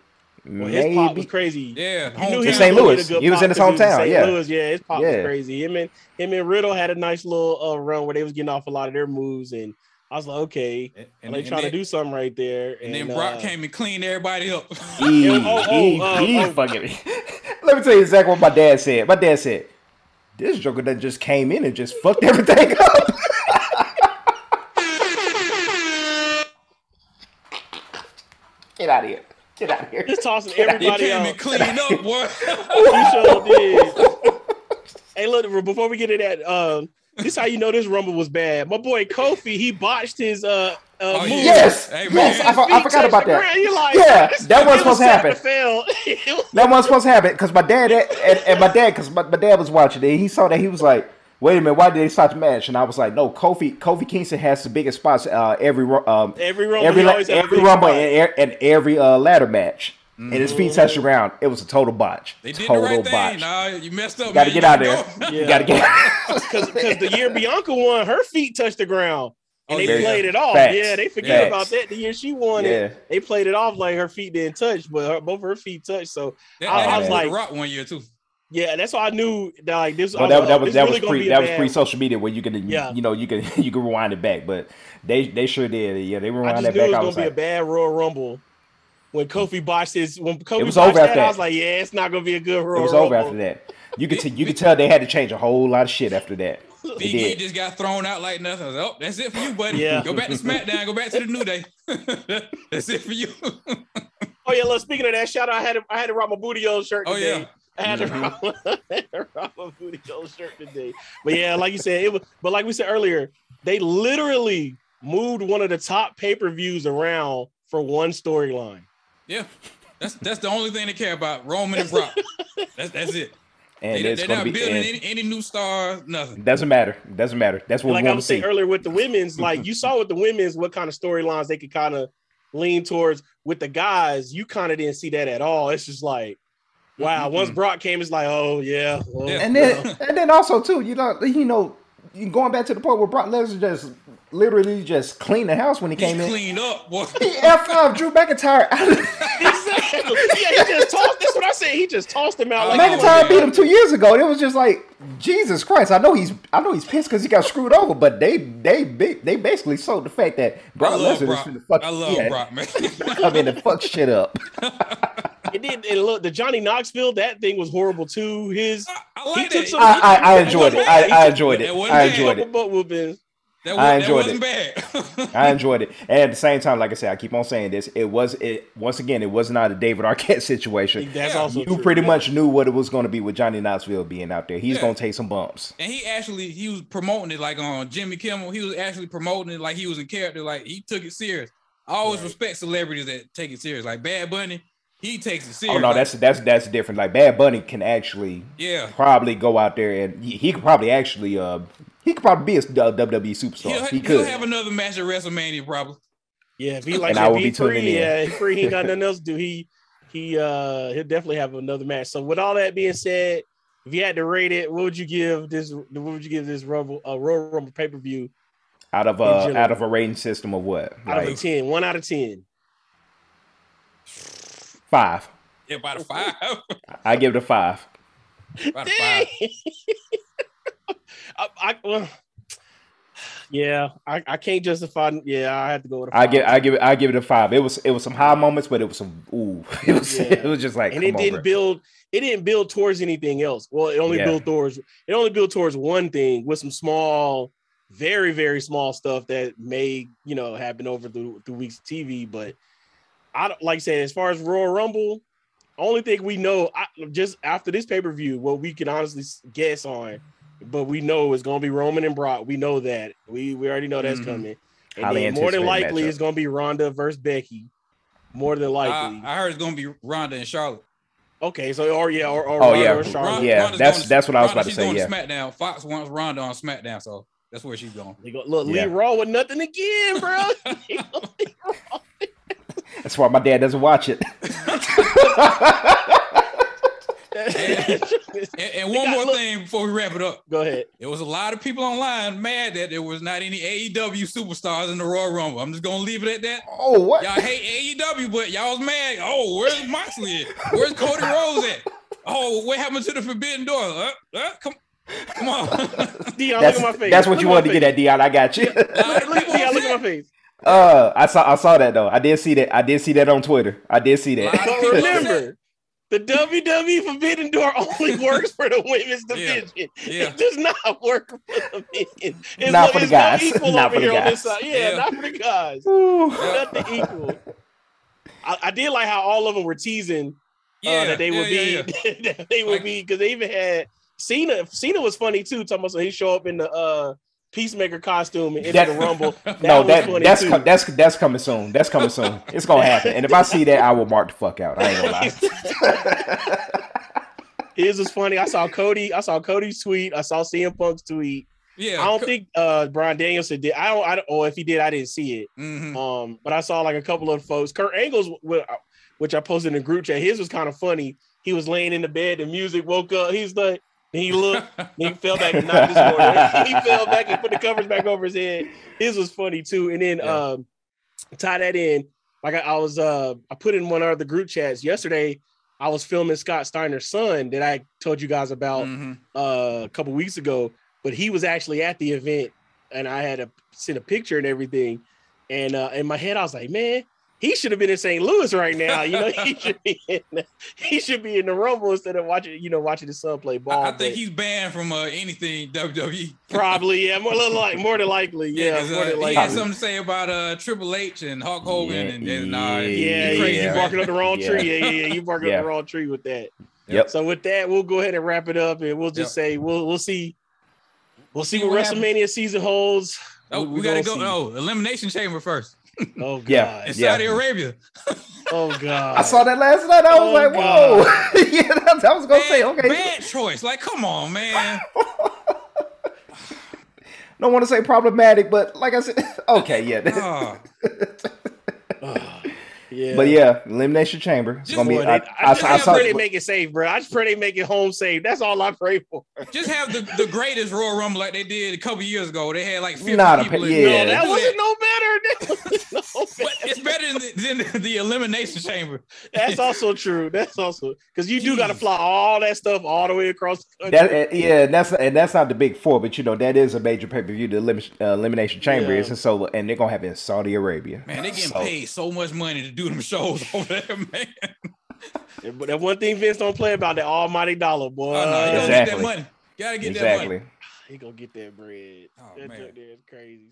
Speaker 1: Well, his pop was crazy.
Speaker 2: Yeah,
Speaker 1: You knew
Speaker 2: hometown.
Speaker 1: he
Speaker 3: In St.
Speaker 1: was
Speaker 3: Louis.
Speaker 1: get a good
Speaker 3: He was in
Speaker 1: pop
Speaker 3: his
Speaker 1: 'cause he
Speaker 3: hometown,
Speaker 1: St.
Speaker 3: yeah.
Speaker 1: Louis. Yeah, his pop
Speaker 3: Yeah.
Speaker 1: was crazy. Him and him and Riddle had a nice little uh, run where they was getting off a lot of their moves, and I was like, okay,
Speaker 2: And,
Speaker 1: and, they trying to do something right there.
Speaker 2: And then Brock
Speaker 1: uh,
Speaker 2: came and cleaned everybody up.
Speaker 3: He,
Speaker 1: oh, oh,
Speaker 3: he,
Speaker 1: uh,
Speaker 3: he
Speaker 1: oh.
Speaker 3: fucking. Let me tell you exactly what my dad said. My dad said, "This Joker that just came in and just fucked everything up." Get out of here! Get out of here!
Speaker 1: just tossing
Speaker 2: he
Speaker 1: everybody
Speaker 2: came
Speaker 1: out.
Speaker 2: and cleaned up, boy.
Speaker 1: He sure did. hey, look, before we get to that, um, this is how you know this rumble was bad. My boy Kofi, he botched his uh, uh
Speaker 2: Oh,
Speaker 1: move.
Speaker 2: yeah.
Speaker 3: Yes,
Speaker 2: Hey,
Speaker 3: yes. I, for- I forgot about
Speaker 1: the
Speaker 3: that.
Speaker 1: ground. You like,
Speaker 3: Yeah,
Speaker 1: this-
Speaker 3: that wasn't supposed to happen.
Speaker 1: fail. It was-
Speaker 3: That wasn't supposed to happen because my dad and, and my dad because my, my dad was watching it. He saw that he was like, "Wait a minute, why did they stop the match?" And I was like, "No, Kofi Kofi Kingston has the biggest spots uh, every ru- um,
Speaker 1: every rumble,
Speaker 3: every
Speaker 1: he
Speaker 3: la-
Speaker 1: always had a
Speaker 3: every
Speaker 1: big
Speaker 3: rumble
Speaker 1: spot.
Speaker 3: and, and every uh, ladder match." And his feet touched the ground. It was a total botch.
Speaker 2: They did
Speaker 3: total
Speaker 2: the right thing.
Speaker 3: botch.
Speaker 2: Nah, you messed up.
Speaker 3: You gotta
Speaker 2: man.
Speaker 3: get out
Speaker 2: You
Speaker 3: there.
Speaker 2: gotta go.
Speaker 3: You
Speaker 1: Yeah.
Speaker 3: gotta get.
Speaker 1: because the year Bianca won, her feet touched the ground. And
Speaker 2: Oh,
Speaker 1: they
Speaker 2: yeah.
Speaker 1: played it off.
Speaker 3: Facts.
Speaker 1: Yeah, they forget
Speaker 3: Facts.
Speaker 1: about that. The year she won
Speaker 3: Yeah.
Speaker 1: it, they played it off like her feet didn't touch, but her, both her feet touched. So
Speaker 2: That,
Speaker 1: I-
Speaker 2: that
Speaker 3: I was
Speaker 1: like-
Speaker 2: The Rock one year too.
Speaker 1: yeah, that's why I knew that like this. I
Speaker 3: Well,
Speaker 1: was
Speaker 3: that,
Speaker 1: like,
Speaker 3: that
Speaker 1: oh,
Speaker 3: was that
Speaker 1: really
Speaker 3: was
Speaker 1: gonna
Speaker 3: pre
Speaker 1: be a
Speaker 3: that was
Speaker 1: bad-
Speaker 3: pre social media where you could
Speaker 1: Yeah.
Speaker 3: you know you could you could rewind it back, but they they sure did. Yeah, they
Speaker 1: I
Speaker 3: rewind
Speaker 1: just
Speaker 3: that
Speaker 1: knew it was
Speaker 3: I
Speaker 1: gonna
Speaker 3: was
Speaker 1: be a bad Royal Rumble. When Kofi botched his, when Kofi
Speaker 3: was
Speaker 1: botched
Speaker 3: over
Speaker 1: that,
Speaker 3: after
Speaker 1: I was like, yeah, it's not gonna be a good Royal
Speaker 3: it was
Speaker 1: Rumble.
Speaker 3: over after that. You could t- you could tell they had to change a whole lot of shit after that. They
Speaker 2: Big E just got thrown out like nothing. Was like, oh, that's it for you, buddy.
Speaker 1: Yeah.
Speaker 2: Go back to SmackDown. Go back to the New Day. that's it for you.
Speaker 1: Oh yeah, look. Speaking of that, shout out! I had to, I had to rock my booty old shirt
Speaker 2: oh,
Speaker 1: Today.
Speaker 2: Oh yeah.
Speaker 1: I had to mm-hmm. rock, I had to rock my booty old shirt today. But yeah, like you said, it was. But like we said earlier, they literally moved one of the top pay per views around for one storyline.
Speaker 2: Yeah. That's that's the only thing they care about. Roman and Brock. That's that's it.
Speaker 3: And
Speaker 2: They,
Speaker 3: it's
Speaker 2: they're not
Speaker 3: be.
Speaker 2: building any, any new stars, nothing.
Speaker 3: doesn't matter. Doesn't matter. That's what
Speaker 1: like
Speaker 3: we
Speaker 1: I was saying earlier with the women's, like you saw with the women's, what kind of storylines they could kind of lean towards. With the guys, you kind of didn't see that at all. It's just like, wow.
Speaker 2: Mm-mm.
Speaker 1: Once Brock came, it's like, oh yeah, well,
Speaker 2: Yeah.
Speaker 3: And then and then also too, you know, you know, going back to the point where Brock Lesnar just literally just cleaned the house when he
Speaker 2: He
Speaker 3: came in.
Speaker 2: cleaned up, boy.
Speaker 3: He F off Drew McIntyre.
Speaker 1: exactly. Yeah, he just tossed. That's what I said. He just tossed him out. Like,
Speaker 3: McIntyre
Speaker 2: yeah.
Speaker 3: beat him two years ago. It was just like Jesus Christ. I know he's I know he's pissed because he got screwed over, but they they they basically sold the fact that
Speaker 2: I
Speaker 3: Brock
Speaker 2: love
Speaker 3: Lesnar
Speaker 2: Brock.
Speaker 3: is finna fuck.
Speaker 2: I love
Speaker 3: yeah,
Speaker 2: Brock, man.
Speaker 3: Come in and fuck shit up.
Speaker 1: It did. And look, the Johnny Knoxville, that thing was horrible too. His
Speaker 2: I, I like
Speaker 1: He took
Speaker 2: that.
Speaker 1: some-
Speaker 3: I, I, I enjoyed it. I. I enjoyed
Speaker 2: That
Speaker 3: it. I
Speaker 2: bad.
Speaker 3: enjoyed it.
Speaker 1: Couple butt.
Speaker 2: That,
Speaker 3: I
Speaker 2: was, that
Speaker 3: enjoyed
Speaker 2: wasn't bad.
Speaker 3: I enjoyed it. And at the same time, like I said, I keep on saying this. It was it once again. It was not a David Arquette situation.
Speaker 1: That's
Speaker 2: Yeah,
Speaker 1: also
Speaker 3: You
Speaker 1: true.
Speaker 3: pretty much knew what it was going to be with Johnny Knoxville being out there. He's
Speaker 2: Yeah.
Speaker 3: going to take some bumps.
Speaker 2: and he actually he was promoting it like on Jimmy Kimmel. He was actually promoting it like he was in character. Like he took it serious. I always
Speaker 1: Right.
Speaker 2: respect celebrities that take it serious. Like Bad Bunny, he takes it serious.
Speaker 3: Oh no,
Speaker 2: Like,
Speaker 3: that's that's that's different. Like Bad Bunny can actually
Speaker 2: yeah.
Speaker 3: probably go out there and he, he could probably actually uh he could probably be a WWE superstar.
Speaker 2: He'll,
Speaker 3: he
Speaker 2: he'll
Speaker 3: could.
Speaker 2: have another match at WrestleMania probably.
Speaker 1: Yeah, if he like
Speaker 3: And I will
Speaker 1: be
Speaker 3: be tuning
Speaker 1: free,
Speaker 3: in.
Speaker 1: yeah, he free. He ain't got nothing else to do. He he uh he'll definitely have another match. So with all that being said, if you had to rate it, what would you give this? What would you give this Rumble uh, Royal Rumble pay per view
Speaker 3: out of
Speaker 1: in
Speaker 3: uh out of a rating system of what?
Speaker 1: out of a
Speaker 3: Like
Speaker 1: ten? One out of ten.
Speaker 3: five.
Speaker 2: Yeah, about a five.
Speaker 3: I give it a five.
Speaker 2: about a five.
Speaker 1: I, I well, yeah, I, I can't justify. Yeah, I have to go with. A
Speaker 3: I give I give it I give it a five. It was it was some high moments, but it was some ooh. It was
Speaker 1: Yeah.
Speaker 3: it was just like
Speaker 1: and it didn't build. It didn't build towards anything else. Well, it only
Speaker 3: Yeah.
Speaker 1: built towards. It only built towards one thing with some small, very very small stuff that may you know happen over the, the weeks of TV. But I don't like I said as far as Royal Rumble, only thing we know I, just after this pay per view, what we can honestly guess on, but we know it's gonna be Roman and Brock. We know that. We we already know that's
Speaker 2: Mhm.
Speaker 1: coming. And
Speaker 3: Highly
Speaker 1: then more than likely it's gonna be Ronda versus Becky. More than likely.
Speaker 2: I, I heard it's gonna be Ronda and Charlotte.
Speaker 1: Okay, so or yeah, or, or
Speaker 3: Oh,
Speaker 1: Ronda
Speaker 3: yeah.
Speaker 1: or Charlotte.
Speaker 3: Yeah,
Speaker 2: Ronda's
Speaker 3: that's-
Speaker 2: to-
Speaker 3: that's what I was
Speaker 2: Ronda,
Speaker 3: about to
Speaker 2: she's
Speaker 3: say,
Speaker 2: going
Speaker 3: yeah.
Speaker 2: SmackDown. Fox wants Ronda on SmackDown, so that's where she's going.
Speaker 1: They go, look,
Speaker 3: Yeah.
Speaker 1: leave Raw with nothing again, bro.
Speaker 3: That's why my dad doesn't watch it.
Speaker 2: And, and one
Speaker 1: got-
Speaker 2: more
Speaker 1: look-
Speaker 2: thing before we wrap it up.
Speaker 1: go ahead.
Speaker 2: There was a lot of people online mad that there was not any AEW superstars in the Royal Rumble. I'm just gonna leave it at that.
Speaker 3: oh what?
Speaker 2: Y'all hate AEW, but y'all was mad. Oh, where's Moxley at? Where's Cody Rhodes at? Oh, what happened to the Forbidden Door? Uh, uh, come, come on.
Speaker 1: Dion,
Speaker 3: That's,
Speaker 1: look at my face.
Speaker 3: that's what
Speaker 1: Look
Speaker 3: you
Speaker 1: at
Speaker 3: wanted
Speaker 1: my
Speaker 3: to get at, Dion. I got you.
Speaker 2: A
Speaker 1: Look, Dion, look at my my face.
Speaker 3: Uh, I saw I saw that though. I did see that. I did see that on Twitter. I did see that.
Speaker 1: But remember, the WWE Forbidden Door only works for the women's division.
Speaker 2: Yeah.
Speaker 1: It does not work for the men. It's
Speaker 3: Not
Speaker 1: no-
Speaker 3: for the
Speaker 1: it's
Speaker 3: guys.
Speaker 1: equal
Speaker 3: Not
Speaker 1: over
Speaker 3: for the
Speaker 1: here on this
Speaker 3: guys.
Speaker 1: side. Yeah,
Speaker 2: Yeah.
Speaker 1: not for the guys.
Speaker 3: Ooh.
Speaker 1: Nothing equal. I, I did like how all of them were teasing
Speaker 2: Yeah,
Speaker 1: uh, that they would
Speaker 2: yeah,
Speaker 1: be
Speaker 2: yeah.
Speaker 1: that they would
Speaker 2: Like-
Speaker 1: be because they even had Cena. Cena was funny too. Talking about so he show up in the uh peacemaker costume and enter
Speaker 3: That-
Speaker 1: the rumble. That
Speaker 3: no, that that's
Speaker 1: too.
Speaker 3: that's that's coming soon. That's coming soon. It's gonna happen. And if I see that, I will mark the fuck out. I ain't gonna lie.
Speaker 1: His was funny. I saw Cody. I saw Cody's tweet. I saw CM Punk's tweet.
Speaker 2: Yeah.
Speaker 1: I don't think uh Bryan Danielson did. I don't. I don't. Or if he did, I didn't see it.
Speaker 2: Mhm.
Speaker 1: Um, but I saw like a couple of folks. Kurt Angle's, which I posted in the group chat. His was kind of funny. He was laying in the bed. The music woke up. He's like, and he looked. and he fell back. Not this morning. he fell back and put the covers back over his head. His was funny too. And then
Speaker 2: Yeah.
Speaker 1: um, tie that in. Like I, I was, uh, I put in one of the group chats yesterday. I was filming Scott Steiner's son that I told you guys about
Speaker 2: Mhm.
Speaker 1: uh, a couple weeks ago, but he was actually at the event, and I had to send a picture and everything. And uh, in my head, I was like, man, he should have been in St. Louis right now. You know, he should be in the, he should be in the Rumble instead of watching, you know, watching his son play ball.
Speaker 2: I, I think he's banned from uh, anything WWE.
Speaker 1: probably yeah, more than like more than likely, yeah,
Speaker 2: 'cause,
Speaker 1: more
Speaker 2: uh,
Speaker 1: than
Speaker 2: he
Speaker 1: likely.
Speaker 2: had something to say about uh, Triple H and Hulk Hogan,
Speaker 3: Yeah,
Speaker 2: and, and uh,
Speaker 3: yeah,
Speaker 1: yeah,
Speaker 2: he
Speaker 1: yeah,
Speaker 2: crazy,
Speaker 1: you
Speaker 2: man.
Speaker 1: barking up the wrong tree. Yeah, yeah, yeah, you barking
Speaker 3: Yeah.
Speaker 1: up the wrong tree with that.
Speaker 3: Yep.
Speaker 1: So with that, we'll go ahead and wrap it up, and we'll just say we'll we'll see, we'll see
Speaker 2: See
Speaker 1: what
Speaker 2: what happens.
Speaker 1: WrestleMania season holds.
Speaker 2: Oh, we,
Speaker 1: we
Speaker 2: gotta
Speaker 1: gonna
Speaker 2: go.
Speaker 1: see.
Speaker 2: No, Elimination Chamber first.
Speaker 1: Oh god.
Speaker 3: Yeah.
Speaker 2: In
Speaker 3: Yeah.
Speaker 2: Saudi Arabia.
Speaker 1: Oh god.
Speaker 3: I saw that last night. I was
Speaker 1: Oh,
Speaker 3: like, whoa. yeah, that's, I was gonna say, okay.
Speaker 2: bad choice. Like, come on, man.
Speaker 3: Don't want to say problematic, but like I said, okay, yeah.
Speaker 2: Oh,
Speaker 1: Oh, yeah.
Speaker 3: But yeah, elimination chamber. It's
Speaker 2: Just
Speaker 3: gonna be.
Speaker 1: Boy,
Speaker 3: I, I,
Speaker 1: I,
Speaker 3: I,
Speaker 1: just
Speaker 3: I saw.
Speaker 1: pray they make it safe, bro. I just pray they make it home safe. That's all I pray for.
Speaker 2: just have the, the greatest Royal Rumble like they did a couple years ago. They had like 50
Speaker 3: Not a
Speaker 2: people.
Speaker 3: pa-
Speaker 2: in-
Speaker 3: yeah.
Speaker 1: No, that wasn't no better. That wasn't no
Speaker 2: But
Speaker 1: better.
Speaker 2: it's better than, than the Elimination Chamber.
Speaker 1: That's also true. That's also because you do got to fly all that stuff all the way across the country.
Speaker 3: That, uh, yeah, and that's and that's not the big four, but you know that is a major pay per view. The elim- uh, elimination chamber
Speaker 1: Yeah.
Speaker 3: is, and so and they're gonna have it in Saudi Arabia.
Speaker 2: Man, they getting
Speaker 3: So-
Speaker 2: paid so much money to do them shows over there, man.
Speaker 1: But that one thing Vince don't play about that almighty dollar, boy.
Speaker 2: Oh, no, you gotta get that
Speaker 3: Exactly.
Speaker 2: money. Gotta get that money.
Speaker 1: He gonna get that bread.
Speaker 2: Oh,
Speaker 1: that
Speaker 2: man.
Speaker 1: junk there is crazy.